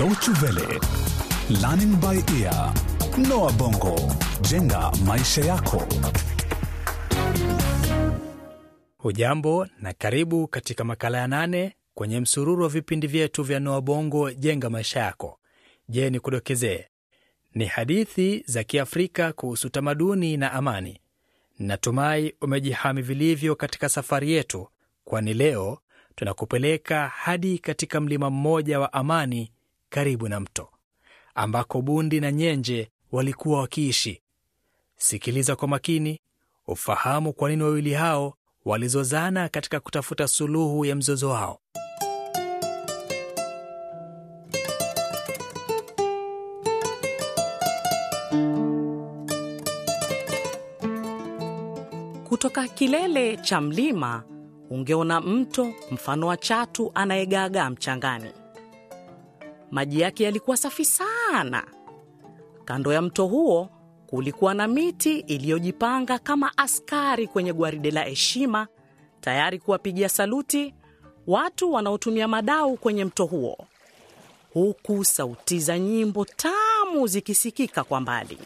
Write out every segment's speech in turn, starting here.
Deutsche Welle, Learning by Ear, Noah Bongo, jenga maisha yako. Hujambo na karibu katika makala ya nane kwenye msururu wa vipindi vyetu vya Noa Bongo jenga maisha yako. Je, ni kudokezee ni hadithi za Kiafrika kuhusu tamaduni na amani. Natumai umejihami vilivyo katika safari yetu, kwani leo tunakupeleka hadi katika mlima mmoja wa amani karibu na mto ambako bundi na nyenje walikuwa wakiishi. Sikiliza kwa makini ufahamu kwa nini wawili hao walizozana katika kutafuta suluhu ya mzozo wao. Kutoka kilele cha mlima ungeona mto mfano wa chatu anayegaagaa mchangani. Maji yake yalikuwa safi sana. Kando ya mto huo kulikuwa na miti iliyojipanga kama askari kwenye gwaride la heshima, tayari kuwapigia saluti watu wanaotumia madau kwenye mto huo, huku sauti za nyimbo tamu zikisikika kwa mbali.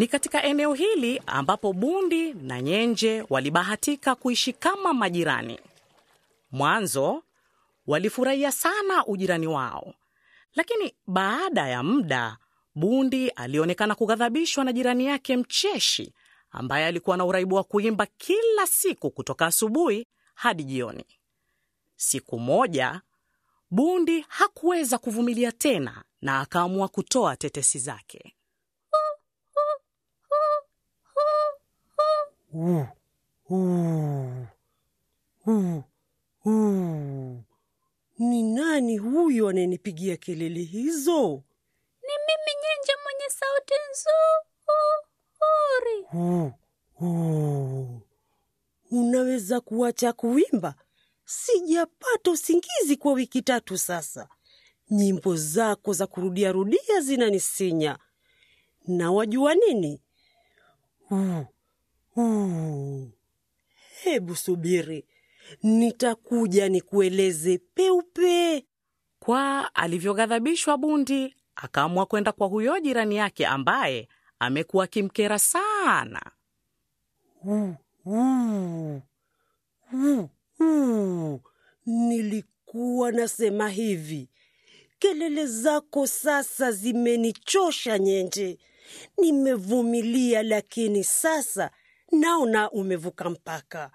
Ni katika eneo hili ambapo bundi na nyenje walibahatika kuishi kama majirani. Mwanzo walifurahia sana ujirani wao, lakini baada ya muda bundi alionekana kughadhabishwa na jirani yake mcheshi ambaye alikuwa na uraibu wa kuimba kila siku kutoka asubuhi hadi jioni. Siku moja bundi hakuweza kuvumilia tena na akaamua kutoa tetesi zake. Ni nani huyo anayenipigia kelele hizo? Ni mimi Nyenje mwenye sauti nzuri. Unaweza kuacha kuimba? Sijapata usingizi kwa wiki tatu sasa. Nyimbo zako za kurudia rudia zinanisinya. Na wajua nini? Uh, uh. Hebu subiri, nitakuja nikueleze peupe. Kwa alivyoghadhabishwa bundi, akaamua kwenda kwa huyo jirani yake ambaye amekuwa akimkera sana. Uh, uh, uh. Nilikuwa nasema hivi, kelele zako sasa zimenichosha Nyenje. Nimevumilia, lakini sasa naona umevuka mpaka.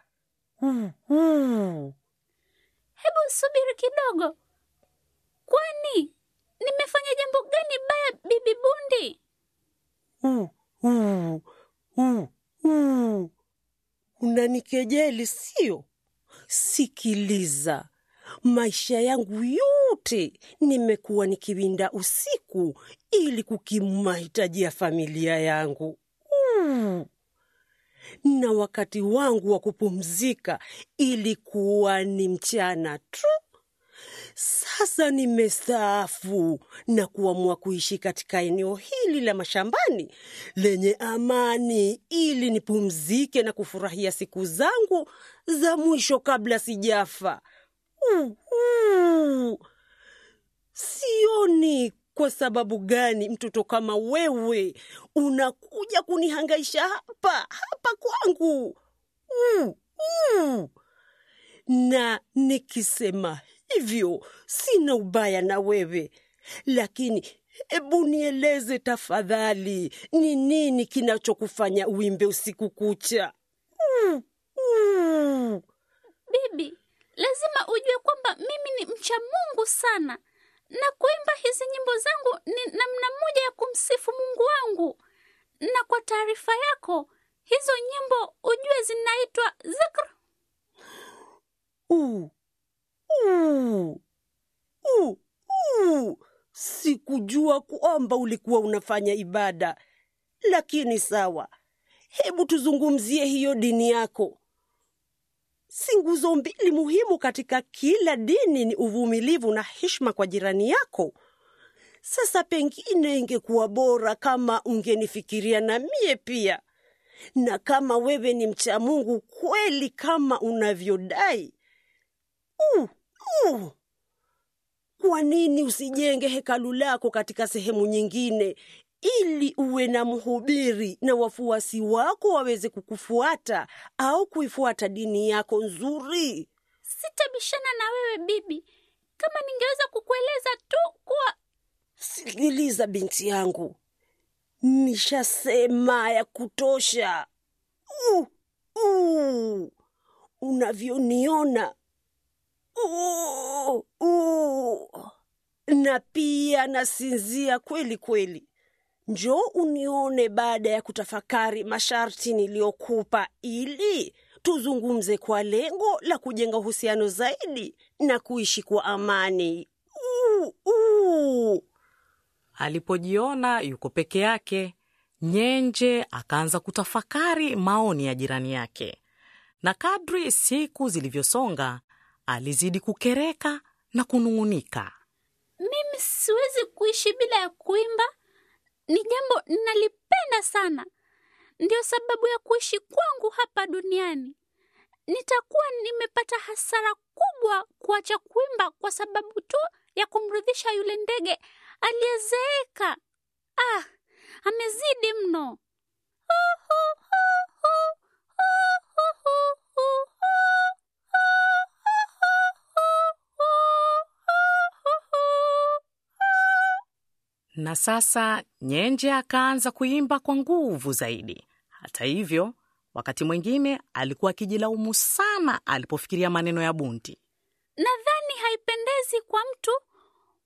Hebu subiri kidogo, kwani nimefanya jambo gani baya, bibi Bundi? Uh, uh. Unanikejeli sio? Sikiliza, maisha yangu yote nimekuwa nikiwinda usiku ili kukimu mahitaji ya familia yangu mm. Na wakati wangu wa kupumzika ilikuwa ni mchana tu. Sasa nimestaafu na kuamua kuishi katika eneo hili la mashambani lenye amani ili nipumzike na kufurahia siku zangu za mwisho kabla sijafa. Sioni kwa sababu gani mtoto kama wewe unakuja kunihangaisha hapa hapa kwangu. mm, mm. Na nikisema hivyo sina ubaya na wewe, lakini hebu nieleze tafadhali, ni nini kinachokufanya uimbe usiku kucha? Mm, mm. Bibi, lazima ujue kwamba mimi ni mcha Mungu sana, na kuimba hizi nyimbo zangu ni namna moja ya kumsifu Mungu wangu. Na kwa taarifa yako, hizo nyimbo ujue zinaitwa zikr. Uh, uh, uh. Sikujua kwamba ulikuwa unafanya ibada, lakini sawa, hebu tuzungumzie hiyo dini yako. Si nguzo mbili muhimu katika kila dini ni uvumilivu na heshima kwa jirani yako? Sasa pengine ingekuwa bora kama ungenifikiria na mie pia. na kama wewe ni mcha Mungu kweli kama unavyodai, uh, uh, kwa nini usijenge hekalu lako katika sehemu nyingine ili uwe na mhubiri na wafuasi wako waweze kukufuata au kuifuata dini yako nzuri? Sitabishana na wewe bibi, kama ningeweza kukueleza tu kuwa Sikiliza binti yangu, nishasema ya kutosha. Uh, uh, unavyoniona uh, uh, na pia nasinzia kweli kweli. Njoo unione baada ya kutafakari masharti niliyokupa ili tuzungumze kwa lengo la kujenga uhusiano zaidi na kuishi kwa amani. Uu, uu. Alipojiona yuko peke yake, Nyenje akaanza kutafakari maoni ya jirani yake, na kadri siku zilivyosonga, alizidi kukereka na kunung'unika. mimi siwezi kuishi bila ya kuimba. Ni jambo ninalipenda sana, ndio sababu ya kuishi kwangu hapa duniani. Nitakuwa nimepata hasara kubwa kuacha kuimba kwa sababu tu ya kumridhisha yule ndege aliyezeeka. Ah, amezidi mno. Na sasa Nyenje akaanza kuimba kwa nguvu zaidi. Hata hivyo, wakati mwingine alikuwa akijilaumu sana alipofikiria maneno ya Bunti. Nadhani haipendezi kwa mtu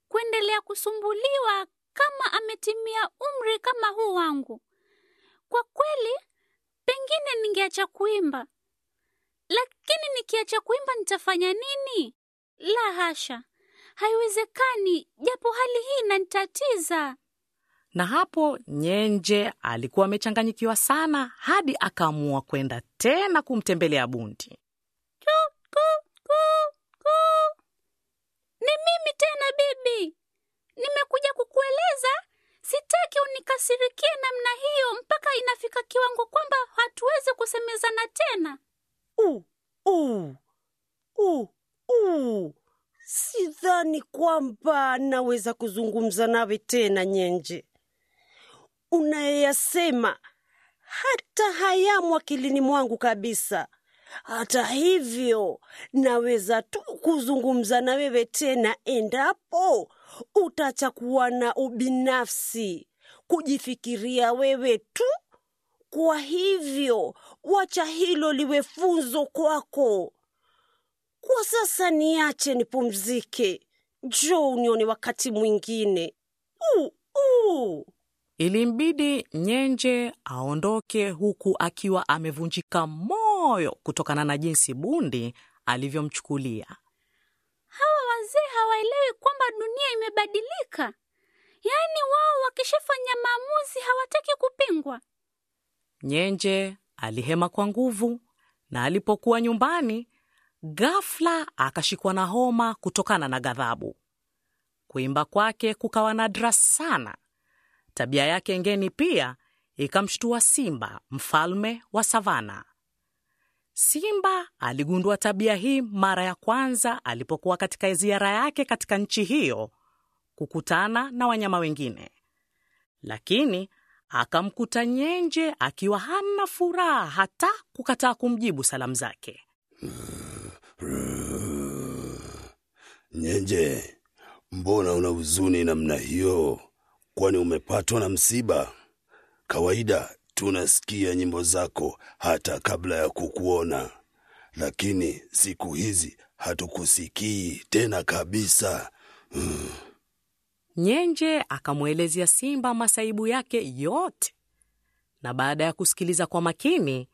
kuendelea kusumbuliwa kama ametimia umri kama huu wangu. Kwa kweli, pengine ningeacha kuimba, lakini nikiacha kuimba nitafanya nini? La hasha, haiwezekani, japo hali hii inanitatiza. Na hapo Nyenje alikuwa amechanganyikiwa sana hadi akaamua kwenda tena kumtembelea Bundi. Ni mimi tena bibi, nimekuja kukueleza. Sitaki unikasirikie namna hiyo mpaka inafika kiwango kwamba hatuwezi kusemezana tena. Uh, uh, uh, uh. Sidhani kwamba naweza kuzungumza nawe tena Nyenje. Unayeyasema hata hayamo akilini mwangu kabisa. Hata hivyo, naweza tu kuzungumza na wewe tena endapo utacha kuwa na ubinafsi, kujifikiria wewe tu. Kwa hivyo, wacha hilo liwe funzo kwako. Kwa sasa niache nipumzike. Njoo unione wakati mwingine. Uu, uu. Ilimbidi Nyenje aondoke huku akiwa amevunjika moyo kutokana na jinsi Bundi alivyomchukulia. Hawa wazee hawaelewi kwamba dunia imebadilika. Yaani wao wakishafanya maamuzi hawataki kupingwa. Nyenje alihema kwa nguvu, na alipokuwa nyumbani, ghafla akashikwa na homa kutokana na ghadhabu. Kuimba kwake kukawa nadra sana. Tabia yake ngeni pia ikamshtua Simba, mfalme wa savana. Simba aligundua tabia hii mara ya kwanza alipokuwa katika ziara yake katika nchi hiyo kukutana na wanyama wengine, lakini akamkuta Nyenje akiwa hana furaha hata kukataa kumjibu salamu zake. Nyenje, mbona una huzuni namna hiyo? Kwani umepatwa na msiba? Kawaida tunasikia nyimbo zako hata kabla ya kukuona, lakini siku hizi hatukusikii tena kabisa. Nyenje akamwelezea Simba masaibu yake yote, na baada ya kusikiliza kwa makini,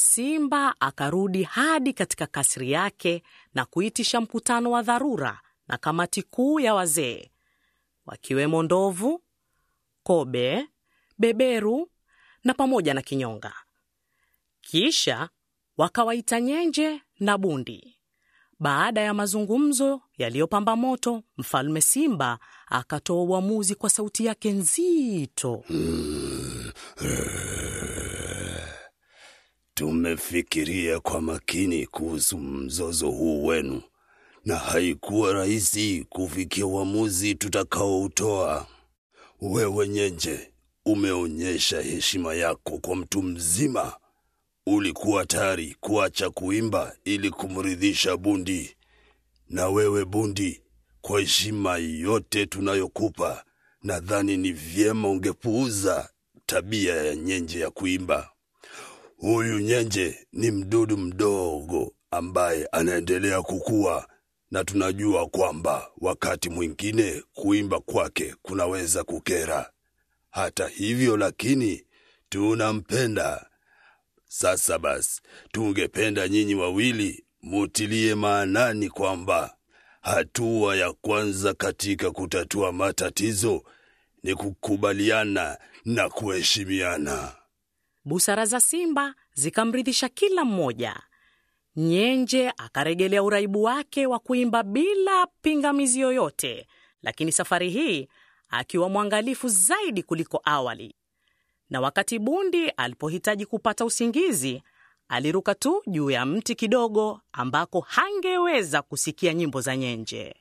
Simba akarudi hadi katika kasri yake na kuitisha mkutano wa dharura na kamati kuu ya wazee, wakiwemo ndovu, kobe, beberu na pamoja na kinyonga. Kisha wakawaita Nyenje na Bundi. Baada ya mazungumzo yaliyopamba moto, mfalme Simba akatoa uamuzi kwa sauti yake nzito. Tumefikiria kwa makini kuhusu mzozo huu wenu, na haikuwa rahisi kufikia uamuzi tutakaoutoa. Wewe Nyenje, umeonyesha heshima yako kwa mtu mzima. Ulikuwa tayari kuacha kuimba ili kumridhisha Bundi. Na wewe Bundi, kwa heshima yote tunayokupa, nadhani ni vyema ungepuuza tabia ya Nyenje ya kuimba. Huyu Nyenje ni mdudu mdogo ambaye anaendelea kukua, na tunajua kwamba wakati mwingine kuimba kwake kunaweza kukera. Hata hivyo lakini tunampenda. Sasa basi, tungependa nyinyi wawili mutilie maanani kwamba hatua ya kwanza katika kutatua matatizo ni kukubaliana na kuheshimiana. Busara za Simba zikamridhisha kila mmoja. Nyenje akarejelea uraibu wake wa kuimba bila pingamizi yoyote, lakini safari hii akiwa mwangalifu zaidi kuliko awali. Na wakati Bundi alipohitaji kupata usingizi, aliruka tu juu ya mti kidogo ambako hangeweza kusikia nyimbo za Nyenje.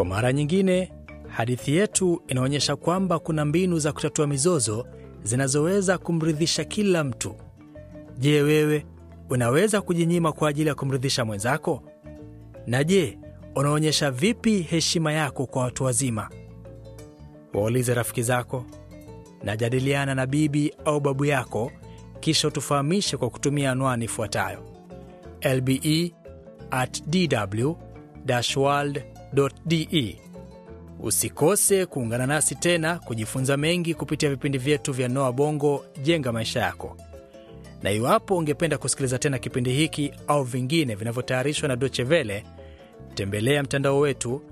Kwa mara nyingine, hadithi yetu inaonyesha kwamba kuna mbinu za kutatua mizozo zinazoweza kumridhisha kila mtu. Je, wewe unaweza kujinyima kwa ajili ya kumridhisha mwenzako? Na je, unaonyesha vipi heshima yako kwa watu wazima? Waulize rafiki zako, najadiliana na bibi au babu yako, kisha utufahamishe kwa kutumia anwani ifuatayo lbe at dw world.de. Usikose kuungana nasi tena kujifunza mengi kupitia vipindi vyetu vya Noa Bongo Jenga Maisha Yako. Na iwapo ungependa kusikiliza tena kipindi hiki au vingine vinavyotayarishwa na Deutsche Welle, tembelea mtandao wetu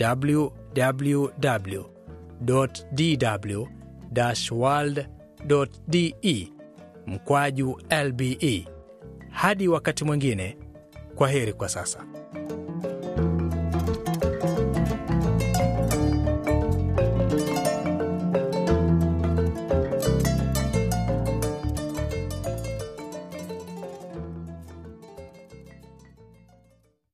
www.dw-world.de mkwaju lbe. Hadi wakati mwingine, kwa heri kwa sasa.